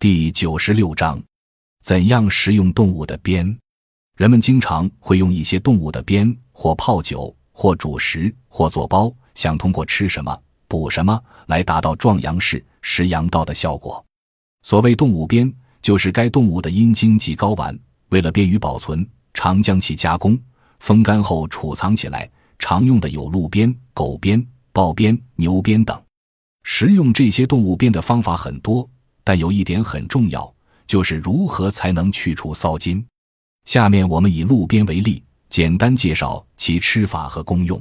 第九十六章，怎样食用动物的鞭？人们经常会用一些动物的鞭，或泡酒，或煮食，或做包，想通过吃什么补什么来达到壮阳式、食阳道的效果。所谓动物鞭，就是该动物的阴茎及睾丸，为了便于保存，常将其加工、风干后储藏起来。常用的有鹿鞭、狗鞭、豹鞭、牛鞭等。食用这些动物鞭的方法很多，但有一点很重要，就是如何才能去除骚筋。下面我们以鹿鞭为例，简单介绍其吃法和功用。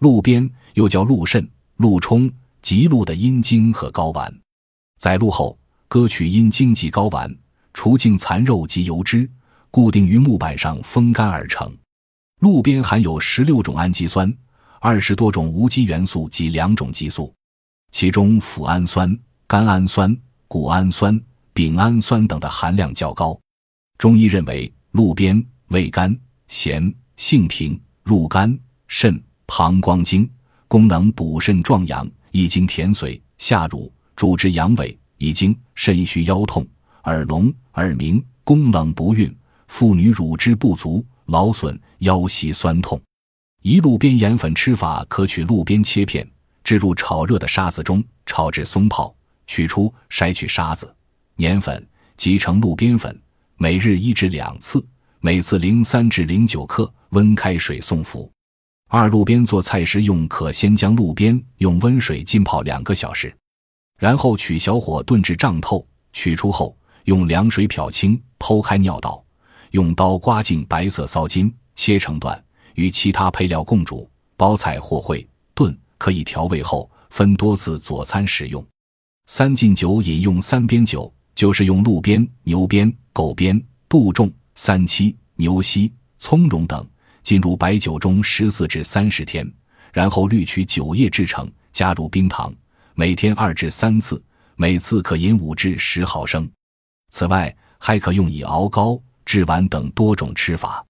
鹿鞭又叫鹿肾、鹿冲，即鹿的阴茎和睾丸。在鹿后，割取阴茎及睾丸，除净残肉及油脂，固定于木板上风干而成。鹿鞭含有十六种氨基酸、二十多种无机元素及两种激素，其中脯氨酸、甘氨酸、谷氨酸、丙氨酸等的含量较高。中医认为，鹿鞭味甘、咸、性平，入肝、肾、膀胱经，功能补肾壮阳，益精填髓，下乳，主治阳痿、遗精、肾虚、腰痛、耳聋、耳鸣、宫冷不孕、妇女乳汁不足。劳损、腰膝酸痛，一路边盐粉吃法：可取路边切片，置入炒热的沙子中，炒至松泡，取出，筛去沙子、粘粉，即成路边粉。每日一至两次，每次零三至零九克，温开水送服。二路边做菜时用，可先将路边用温水浸泡两个小时，然后取小火炖至胀透，取出后用凉水漂清，剖开尿道。用刀刮净白色骚筋，切成段，与其他配料共煮，包菜或烩炖，可以调味后分多次佐餐食用。三进酒饮用三边酒，就是用鹿鞭、牛鞭、狗鞭、杜仲、三七、牛膝、葱蓉等进入白酒中十四至三十天，然后滤取酒液制成，加入冰糖，每天二至三次，每次可饮五至十毫升。此外，还可用以熬膏。制丸等多种吃法。